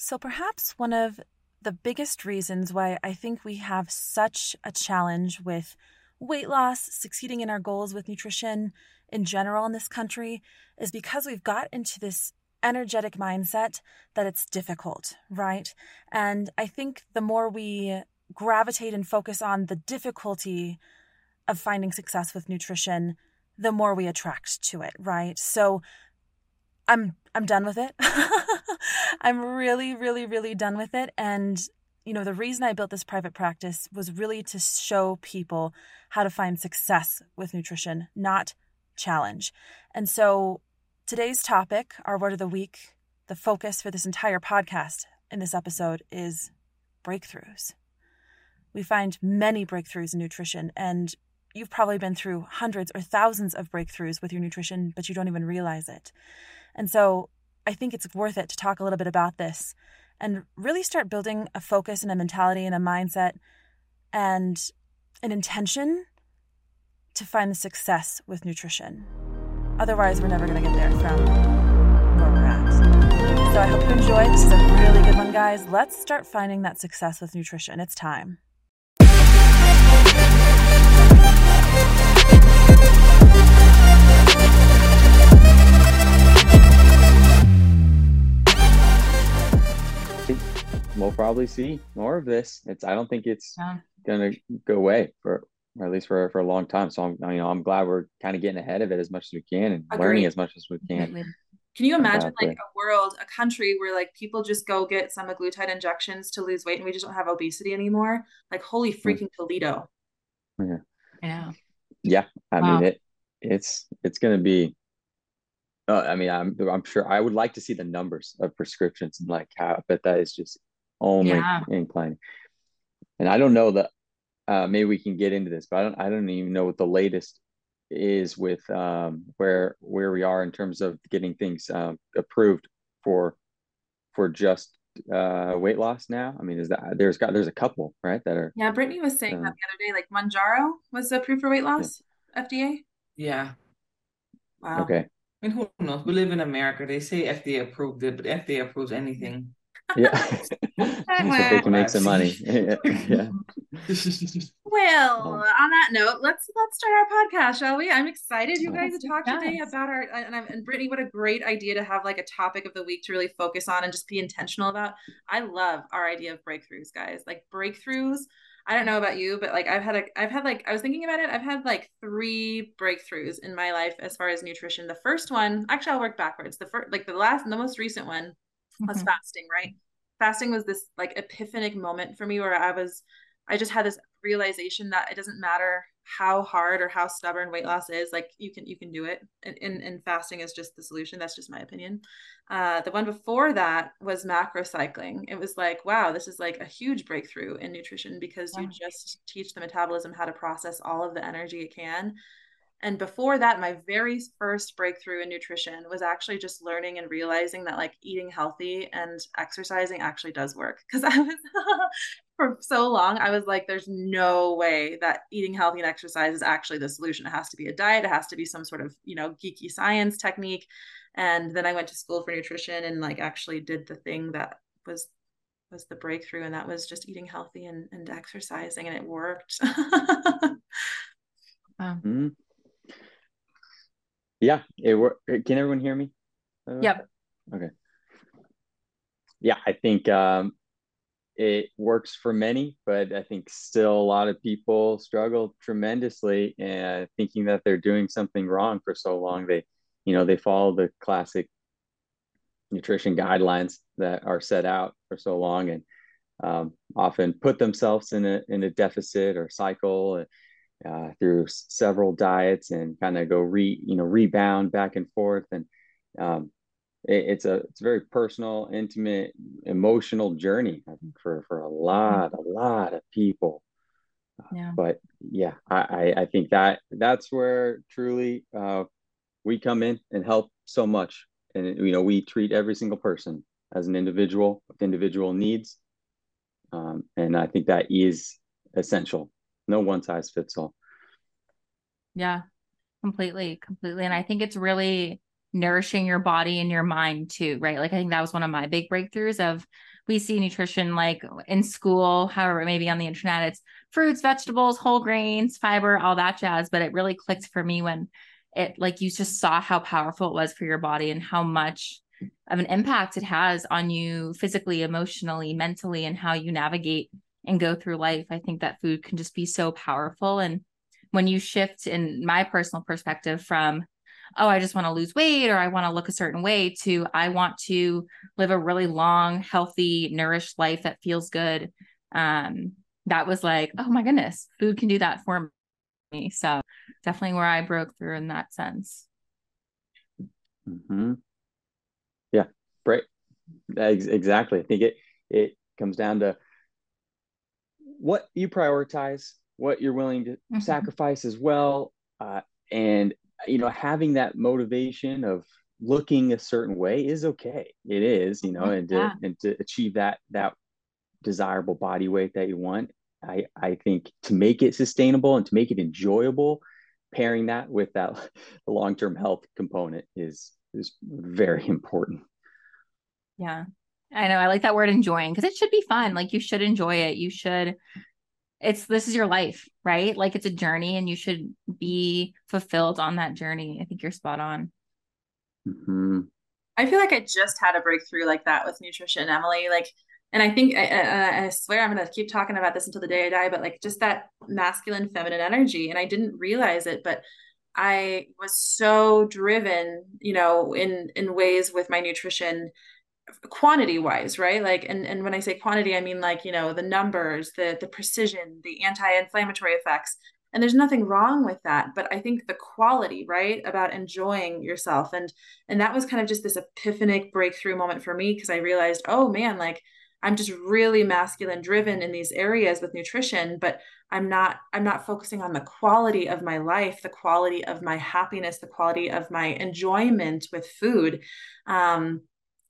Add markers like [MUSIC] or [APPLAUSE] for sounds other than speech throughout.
So, perhaps one of the biggest reasons why I think we have such a challenge with weight loss, succeeding in our goals with nutrition in general in this country is because we've got into this energetic mindset that it's difficult, right? And I think the more we gravitate and focus on the difficulty of finding success with nutrition, the more we attract to it, right? So I'm I'm done with it. [LAUGHS] I'm really, really, really done with it. And, you know, the reason I built this private practice was really to show people how to find success with nutrition, not challenge. And so today's topic, our word of the week, the focus for this entire podcast in this episode is breakthroughs. We find many breakthroughs in nutrition, and you've probably been through hundreds or thousands of breakthroughs with your nutrition, but you don't even realize it. And so I think it's worth it to talk a little bit about this and really start building a focus and a mentality and a mindset and an intention to find the success with nutrition. Otherwise, we're never going to get there from where we're at. So I hope you enjoyed. This is a really good one, guys. Let's start finding that success with nutrition. It's time. Probably see more of this. It's I don't think it's yeah. gonna go away for or at least for for a long time. So I'm you know I'm glad we're kind of getting ahead of it as much as we can and Agreed. learning as much as we can. Can you imagine like a world, a country where like people just go get semaglutide injections to lose weight and we just don't have obesity anymore? Like holy hmm. freaking Toledo. Yeah. Yeah. Yeah. I wow. mean it it's it's gonna be uh, I mean, I'm I'm sure I would like to see the numbers of prescriptions and like how, but that is just only yeah. inclining. And I don't know that uh, maybe we can get into this, but I don't I don't even know what the latest is with um, where where we are in terms of getting things um, approved for for just uh, weight loss now. I mean, is that there's got there's a couple right that are yeah. Brittany was saying uh, that the other day, like Mounjaro was approved for weight loss, yeah. FDA. Yeah. Wow. Okay. I mean, who knows? We live in America. They say FDA approved it, but FDA approves anything yeah [LAUGHS] so they can make some money yeah well on that note let's let's start our podcast shall we i'm excited you guys to talk today about our and, I'm, and brittany what a great idea to have like a topic of the week to really focus on and just be intentional about i love our idea of breakthroughs guys like breakthroughs I don't know about you, but like I've had a I've had like I was thinking about it. I've had like three breakthroughs in my life as far as nutrition. The first one, actually I'll work backwards. The first like the last the most recent one was mm-hmm. fasting, right? Fasting was this like epiphanic moment for me where I was, I just had this realization that it doesn't matter how hard or how stubborn weight loss is like you can you can do it and, and, and fasting is just the solution that's just my opinion uh, the one before that was macro cycling it was like wow this is like a huge breakthrough in nutrition because wow. you just teach the metabolism how to process all of the energy it can and before that, my very first breakthrough in nutrition was actually just learning and realizing that like eating healthy and exercising actually does work. Because [LAUGHS] I was for so long, I was like, there's no way that eating healthy and exercise is actually the solution. It has to be a diet, it has to be some sort of, you know, geeky science technique. And then I went to school for nutrition and like actually did the thing that was was the breakthrough and that was just eating healthy and, and exercising and it worked. [LAUGHS] mm-hmm. Yeah, it. Can everyone hear me? Uh, yep. Okay. Yeah, I think um, it works for many, but I think still a lot of people struggle tremendously and thinking that they're doing something wrong for so long. They, you know, they follow the classic nutrition guidelines that are set out for so long and um, often put themselves in a in a deficit or cycle uh, through several diets and kind of go re you know rebound back and forth. And um, it, it's a it's a very personal intimate emotional journey i think for for a lot a lot of people. Yeah. but yeah I, I think that that's where truly uh, we come in and help so much. And you know we treat every single person as an individual with individual needs. Um, and i think that is essential no one size fits all yeah completely completely and i think it's really nourishing your body and your mind too, right? Like I think that was one of my big breakthroughs of we see nutrition like in school, however, maybe on the internet, it's fruits, vegetables, whole grains, fiber, all that jazz. But it really clicked for me when it like you just saw how powerful it was for your body and how much of an impact it has on you physically, emotionally, mentally, and how you navigate and go through life. I think that food can just be so powerful. And when you shift in my personal perspective from, oh, I just want to lose weight or I want to look a certain way to I want to live a really long, healthy, nourished life that feels good. Um, that was like, oh my goodness, food can do that for me. So definitely where I broke through in that sense. Mm-hmm. Yeah, right. Exactly. I think it it comes down to what you prioritize, what you're willing to mm-hmm. sacrifice as well, uh, and you know having that motivation of looking a certain way is okay. It is, you know, and to and to achieve that that desirable body weight that you want. I I think to make it sustainable and to make it enjoyable, pairing that with that [LAUGHS] the long term health component is is very [LAUGHS] important. Yeah. I know. I like that word enjoying because it should be fun. Like you should enjoy it. You should, it's this is your life, right? Like it's a journey and you should be fulfilled on that journey. I think you're spot on. Mm-hmm. I feel like I just had a breakthrough like that with nutrition, Emily. Like, and I think I, I swear I'm going to keep talking about this until the day I die, but like just that masculine, feminine energy. And I didn't realize it, but I was so driven, you know, in in ways with my nutrition quantity wise right? Like and and when i say quantity i mean like you know the numbers the the precision the anti-inflammatory effects. And there's nothing wrong with that but i think the quality right about enjoying yourself. And and that was kind of just this epiphanic breakthrough moment for me because i realized oh man like i'm just really masculine driven in these areas with nutrition but i'm not i'm not focusing on the quality of my life the quality of my happiness the quality of my enjoyment with food. Um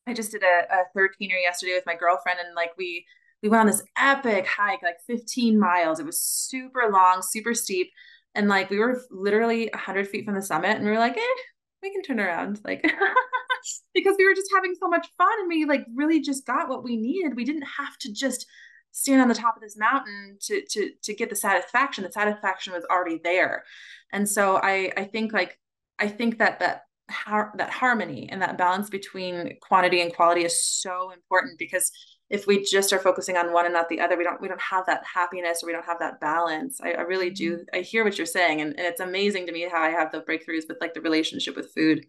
I just did a, a 13er yesterday with my girlfriend and like we we went on this epic hike, like 15 miles. It was super long, super steep. And like we were literally 100 feet from the summit and we were like, eh, we can turn around. Like, [LAUGHS] because we were just having so much fun and we like really just got what we needed. We didn't have to just stand on the top of this mountain to to to get the satisfaction. The satisfaction was already there. And so I I think like I think that that har- that harmony and that balance between quantity and quality is so important because if we just are focusing on one and not the other we don't we don't have that happiness or we don't have that balance. I, I really do mm-hmm. i hear what you're saying and, and it's amazing to me how i have the breakthroughs with like the relationship with food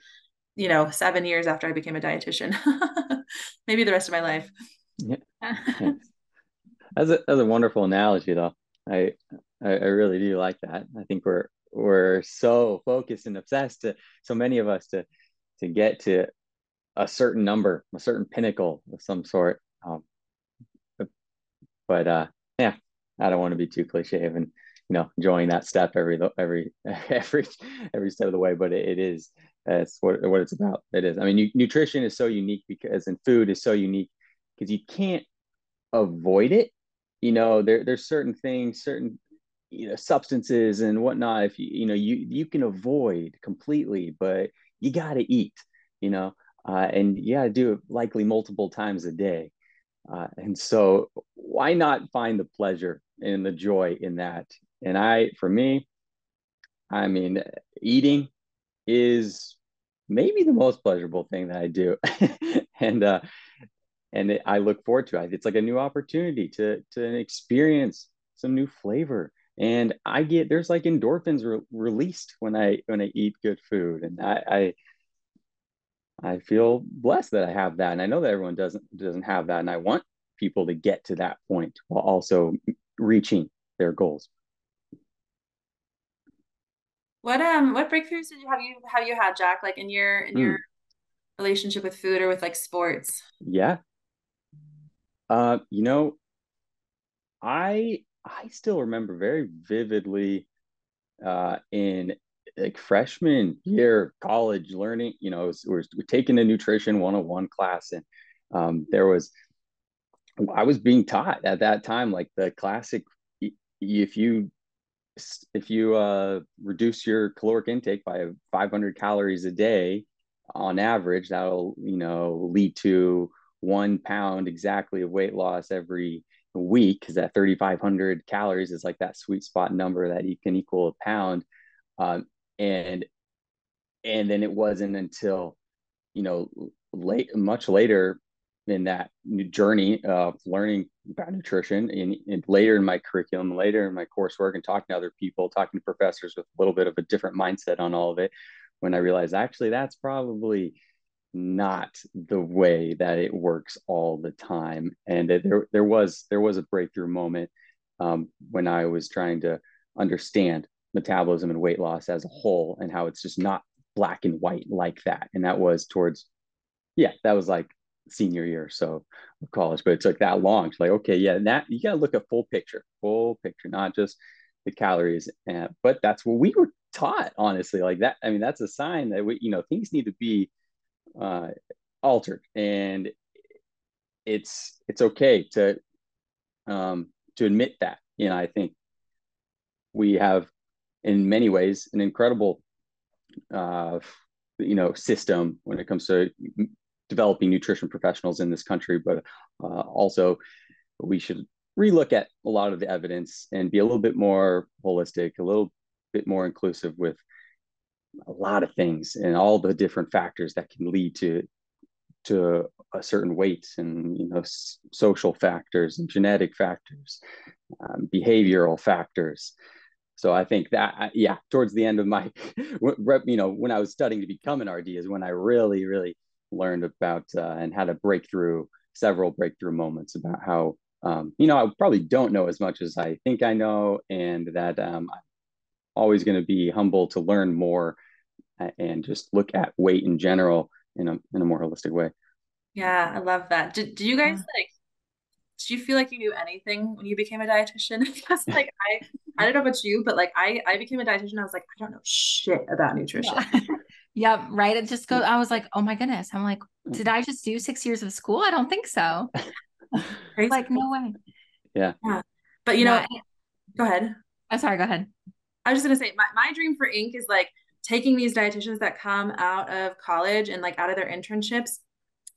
you know seven years after i became a dietitian. [LAUGHS] Maybe the rest of my life. [LAUGHS] Yeah. that's a that's a wonderful analogy though. I, I i really do like that. I think we're we're so focused and obsessed to so many of us to to get to a certain number a certain pinnacle of some sort um, but uh yeah i don't want to be too cliche and you know enjoying that step every every [LAUGHS] every every step of the way but it, it is that's what what it's about it is. I mean nutrition is so unique because and food is so unique because you can't avoid it you know there there's certain things certain you know substances and whatnot if you you know you you can avoid completely but you got to eat you know uh, and you got to do it likely multiple times a day. Uh, and so why not find the pleasure and the joy in that? And i for me i mean eating is maybe the most pleasurable thing that i do. [LAUGHS] And uh and it, i look forward to it. It's like a new opportunity to to experience some new flavor and I get there's like endorphins re- released when I when I eat good food, and I, I I feel blessed that I have that, and I know that everyone doesn't doesn't have that, and I want people to get to that point while also reaching their goals. What um what breakthroughs did you have you have you had, Jack? Like in your in mm. your relationship with food or with like sports? Yeah. Uh, you know, I I still remember very vividly uh, in like freshman year college learning, you know, we're, we're taking a nutrition 101 class and um, there was, I was being taught at that time, like the classic, if you, if you uh, reduce your caloric intake by 500 calories a day, on average, that'll, you know, lead to one pound exactly of weight loss every week because that 3,500 calories is like that sweet spot number that you can equal a pound. Um, and and then it wasn't until you know late much later in that new journey of learning about nutrition and, and, later in my curriculum later in my coursework and talking to other people talking to professors with a little bit of a different mindset on all of it when i realized actually that's probably not the way that it works all the time. And there there was there was a breakthrough moment um, when i was trying to understand metabolism and weight loss as a whole and how it's just not black and white like that. And that was towards yeah that was like senior year so of college but it took that long it's like okay yeah that you got to look at full picture full picture not just the calories and, but that's what we were taught honestly. Like that i mean that's a sign that we you know things need to be uh altered. And it's it's okay to um to admit that. You know i think we have in many ways an incredible uh, you know system when it comes to developing nutrition professionals in this country. But uh, also we should relook at a lot of the evidence and be a little bit more holistic a little bit more inclusive with a lot of things and all the different factors that can lead to to a certain weight and you know s- social factors and genetic factors um, behavioral factors. So I think that yeah, towards the end of my, [LAUGHS] you know, when I was studying to become an RD is when I really really learned about uh, and had a breakthrough, several breakthrough moments about how um, you know I probably don't know as much as I think I know, and that um, I'm always going to be humble to learn more and just look at weight in general in a in a more holistic way. Yeah, I love that. Did, do you guys like did you feel like you knew anything when you became a dietitian? [LAUGHS] Because like I, I don't know about you, but like I, I became a dietitian. I was like, I don't know shit about nutrition. Yeah. [LAUGHS] yep, right. It just goes. I was like, oh my goodness. I'm like, did I just do six years of school? I don't think so. [LAUGHS] like no way. Yeah. Yeah. But you know, go ahead. I'm sorry. Go ahead. I was just gonna say, my my dream for Inc. is like taking these dietitians that come out of college and like out of their internships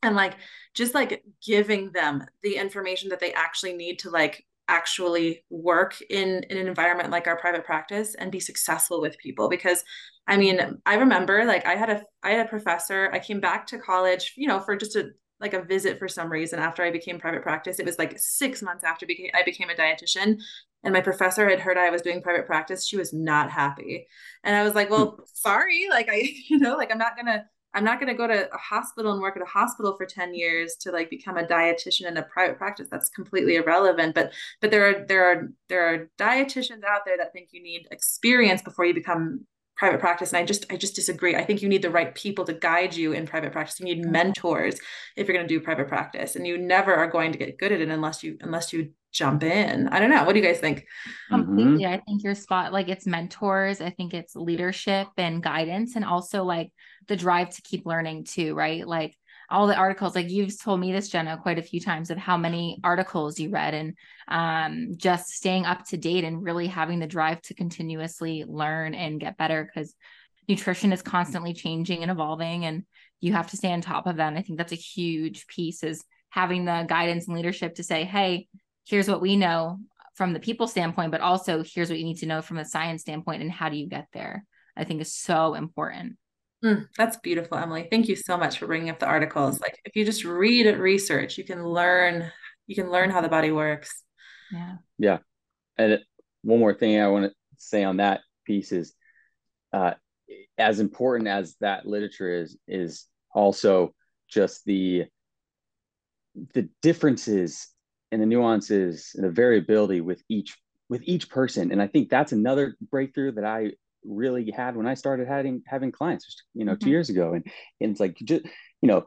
and like just like giving them the information that they actually need to like actually work in, in an environment like our private practice and be successful with people because i mean i remember like i had a i had a professor i came back to college you know for just a like a visit for some reason after i became private practice it was like six months after i became a dietitian and my professor had heard i was doing private practice she was not happy. And i was like well hmm. sorry [LAUGHS] like i you know like i'm not gonna I'm not going to go to a hospital and work at a hospital for 10 years to like become a dietitian in a private practice. That's completely irrelevant. But but there are there are there are dietitians out there that think you need experience before you become private practice. And i just i just disagree. I think you need the right people to guide you in private practice. You need mm-hmm. mentors if you're going to do private practice. And you never are going to get good at it unless you unless you jump in. I don't know. What do you guys think? Completely. Mm-hmm. i think your spot like it's mentors i think it's leadership and guidance and also like the drive to keep learning too right? Like all the articles like you've told me this jenna quite a few times of how many articles you read and um, just staying up to date and really having the drive to continuously learn and get better because nutrition is constantly changing and evolving and you have to stay on top of that and i think that's a huge piece is having the guidance and leadership to say hey here's what we know from the people standpoint but also here's what you need to know from the science standpoint and how do you get there i think is so important Mm, that's beautiful, Emily. Thank you so much for bringing up the articles. Like if you just read research, you can learn you can learn how the body works. Yeah. Yeah. And one more thing I want to say on that piece is uh, as important as that literature is is also just the the differences and the nuances and the variability with each with each person and i think that's another breakthrough that i really had when I started having having clients, you know, mm-hmm. two years ago. And, and it's like just, you know,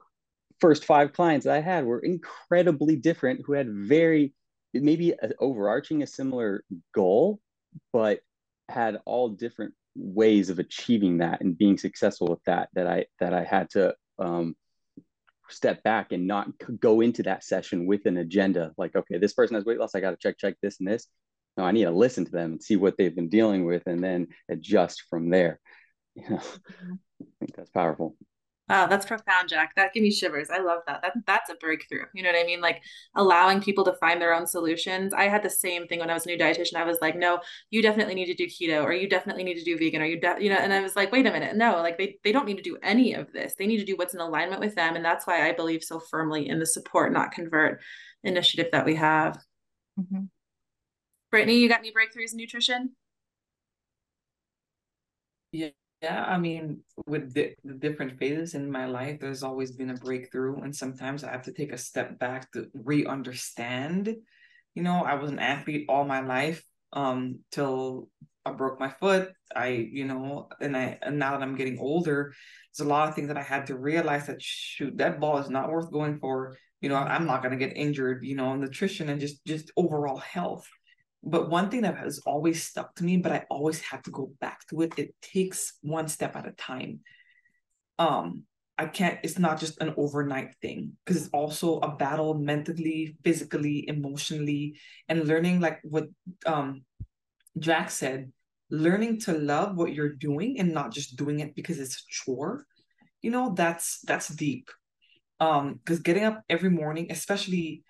first five clients that I had were incredibly different who had very maybe a, overarching a similar goal, but had all different ways of achieving that and being successful with that that I that I had to um step back and not go into that session with an agenda like okay this person has weight loss i got to check check this and this no, I need to listen to them and see what they've been dealing with and then adjust from there. [LAUGHS] You know, mm-hmm. I think that's powerful. Wow, that's profound, Jack. That gave me shivers. I love that. That that's a breakthrough. You know what I mean? Like allowing people to find their own solutions. I had the same thing when I was a new dietitian. I was like, no, you definitely need to do keto, or you definitely need to do vegan, or you, de-, you know. And I was like, wait a minute, no, like they they don't need to do any of this. They need to do what's in alignment with them, and that's why I believe so firmly in the support, not convert initiative that we have. Mm-hmm. Brittany, you got any breakthroughs in nutrition? Yeah. Yeah, I mean, with the, the, different phases in my life, there's always been a breakthrough, and sometimes I have to take a step back to re-understand. You know, I was an athlete all my life, um, till I broke my foot. I, you know, and I and now that I'm getting older, there's a lot of things that I had to realize that shoot, that ball is not worth going for. You know, I'm not gonna get injured. You know, nutrition and just just overall health. But one thing that has always stuck to me, but I always have to go back to it, it takes one step at a time. Um, I can't, it's not just an overnight thing because it's also a battle mentally, physically, emotionally, and learning like what um Jack said, learning to love what you're doing and not just doing it because it's a chore. You know, that's that's deep. Um, because getting up every morning, especially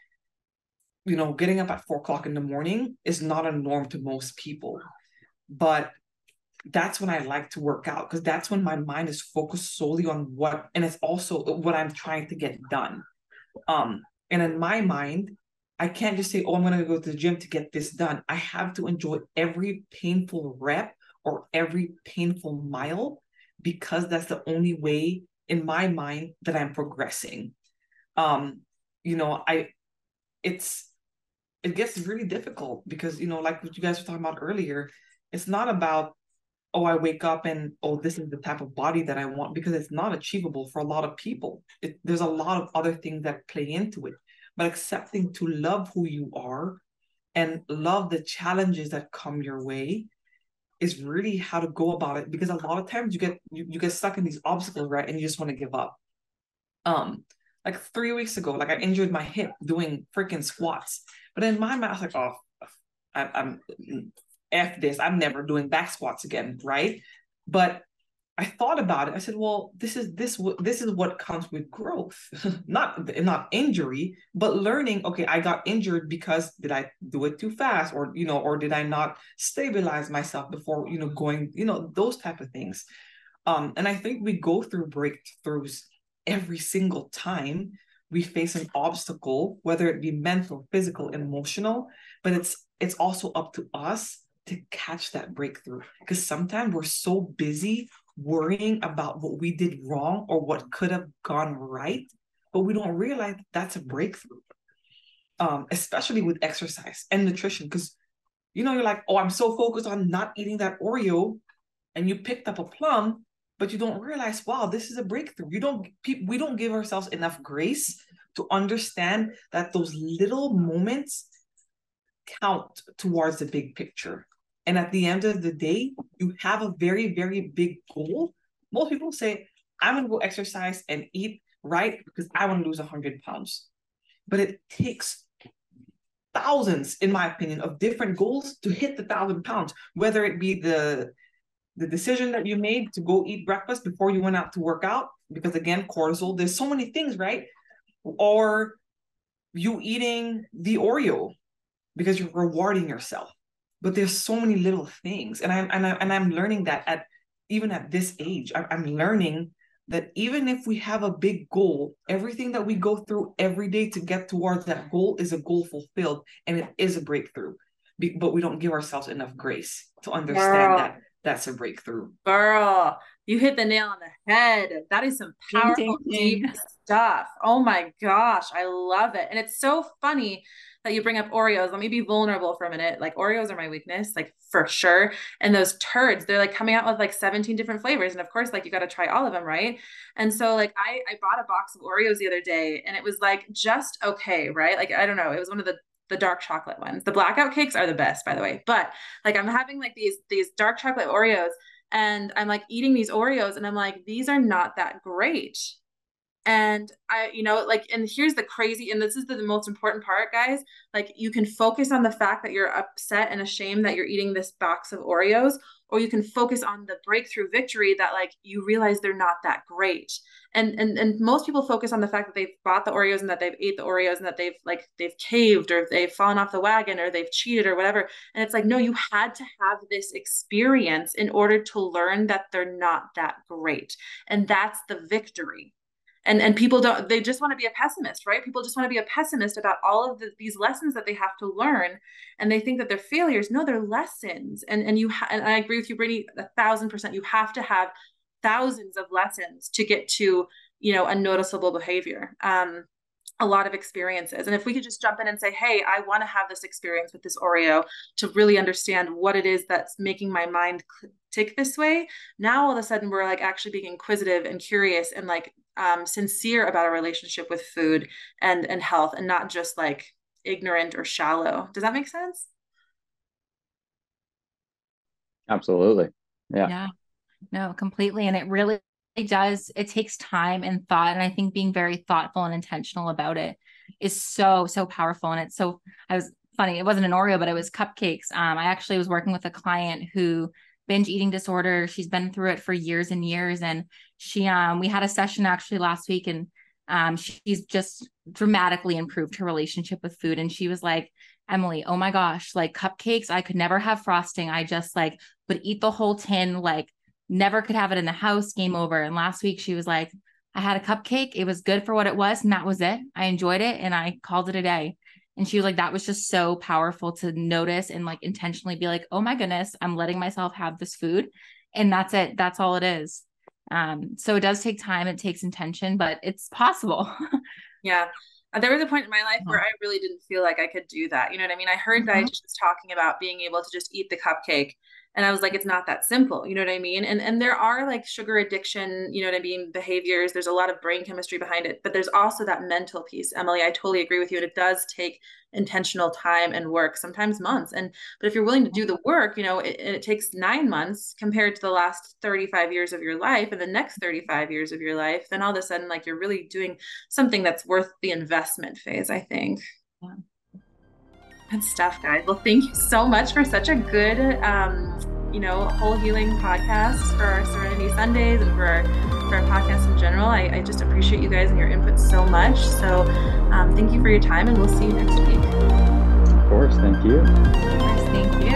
you know, getting up at four o'clock in the morning is not a norm to most people. But that's when I like to work out because that's when my mind is focused solely on what, and it's also what I'm trying to get done. Um, and in my mind, I can't just say, oh, I'm going to go to the gym to get this done. I have to enjoy every painful rep or every painful mile because that's the only way in my mind that I'm progressing. Um, you know, I, it's, it gets really difficult because you know like what you guys were talking about earlier it's not about oh i wake up and oh this is the type of body that i want because it's not achievable for a lot of people. It, there's a lot of other things that play into it. But accepting to love who you are and love the challenges that come your way is really how to go about it because a lot of times you get you, you get stuck in these obstacles right and you just want to give up. Um like three weeks ago like i injured my hip doing freaking squats but in my mind, I was like, oh, I, I'm F this. I'm never doing back squats again, right? But I thought about it. I said, well, this is this this is what comes with growth, [LAUGHS] not not injury, but learning. Okay, I got injured because did I do it too fast, or you know, or did I not stabilize myself before you know going, you know, those type of things. Um, and I think we go through breakthroughs every single time we face an obstacle, whether it be mental, physical, emotional, but it's it's also up to us to catch that breakthrough. Because sometimes we're so busy worrying about what we did wrong or what could have gone right, but we don't realize that's a breakthrough. Um, especially with exercise and nutrition, because you know, you're like, oh, I'm so focused on not eating that Oreo, and you picked up a plum, but you don't realize, wow, this is a breakthrough. You don't we don't give ourselves enough grace to understand that those little moments count towards the big picture. And at the end of the day, you have a very, very big goal. Most people say, I'm gonna go exercise and eat right because I want to lose 100 pounds. But it takes thousands, in my opinion, of different goals to hit the thousand pounds, whether it be the the decision that you made to go eat breakfast before you went out to work out, because again, cortisol, there's so many things, right? Or you eating the Oreo because you're rewarding yourself. But there's so many little things. And I'm and, I, and I'm learning that at even at this age, I'm learning that even if we have a big goal, everything that we go through every day to get towards that goal is a goal fulfilled and it is a breakthrough. But we don't give ourselves enough grace to understand that that's a breakthrough. Girl, you hit the nail on the head. That is some powerful, deep stuff. Oh my gosh, I love it. And it's so funny that you bring up Oreos. Let me be vulnerable for a minute. Like Oreos are my weakness, like for sure. And those turds, they're like coming out with like 17 different flavors. And of course, like you got to try all of them, right? And so like I I bought a box of Oreos the other day and it was like just okay, right? Like I don't know, it was one of the the dark chocolate ones. The blackout cakes are the best, by the way. But like I'm having like these these dark chocolate Oreos and I'm like eating these Oreos and I'm like these are not that great. And I you know like and here's the crazy and this is the, the most important part guys, like you can focus on the fact that you're upset and ashamed that you're eating this box of Oreos or you can focus on the breakthrough victory that like you realize they're not that great and and and most people focus on the fact that they've bought the Oreos and that they've ate the Oreos and that they've like they've caved or they've fallen off the wagon or they've cheated or whatever. And it's like, no, you had to have this experience in order to learn that they're not that great. And that's the victory. And and people don't they just want to be a pessimist, right? People just want to be a pessimist about all of the, these lessons that they have to learn and they think that they're failures. No, they're lessons. And and you ha- and I agree with you, Brittany, a thousand percent. You have to have thousands of lessons to get to you know a noticeable behavior um, a lot of experiences. And if we could just jump in and say hey i want to have this experience with this oreo to really understand what it is that's making my mind tick this way now all of a sudden we're like actually being inquisitive and curious and like um, sincere about our relationship with food and and health and not just like ignorant or shallow. Does that make sense? Absolutely. Yeah. Yeah no, completely. And it really does, it takes time and thought. And I think being very thoughtful and intentional about it is so, so powerful. And it's so, I was funny, it wasn't an Oreo, but it was cupcakes. Um, I actually was working with a client who binge eating disorder. She's been through it for years and years. And she, um, we had a session actually last week and um, she's just dramatically improved her relationship with food. And she was like, Emily, oh my gosh, like cupcakes, I could never have frosting. I just like would eat the whole tin, like never could have it in the house, game over. And last week she was like, I had a cupcake. It was good for what it was. And that was it. I enjoyed it and I called it a day. And she was like, that was just so powerful to notice and like intentionally be like, oh my goodness, I'm letting myself have this food. And that's it. That's all it is. Um, so it does take time, it takes intention, but it's possible. [LAUGHS] yeah. There was a point in my life where I really didn't feel like I could do that. You know what I mean? I heard mm-hmm. dietitians talking about being able to just eat the cupcake and i was like it's not that simple you know what i mean? And and there are like sugar addiction you know what i mean behaviors. There's a lot of brain chemistry behind it but there's also that mental piece emily i totally agree with you and it does take intentional time and work sometimes months. And but if you're willing to do the work you know it, it takes nine months compared to the last 35 years of your life and the next 35 years of your life then all of a sudden like you're really doing something that's worth the investment phase i think. Yeah. Good stuff, guys. Well, thank you so much for such a good, um, you know, whole healing podcast for our Serenity Sundays and for our, for our podcast in general. I, I just appreciate you guys and your input so much. So, um, thank you for your time, and we'll see you next week. Of course. Thank you. Of course. Thank you.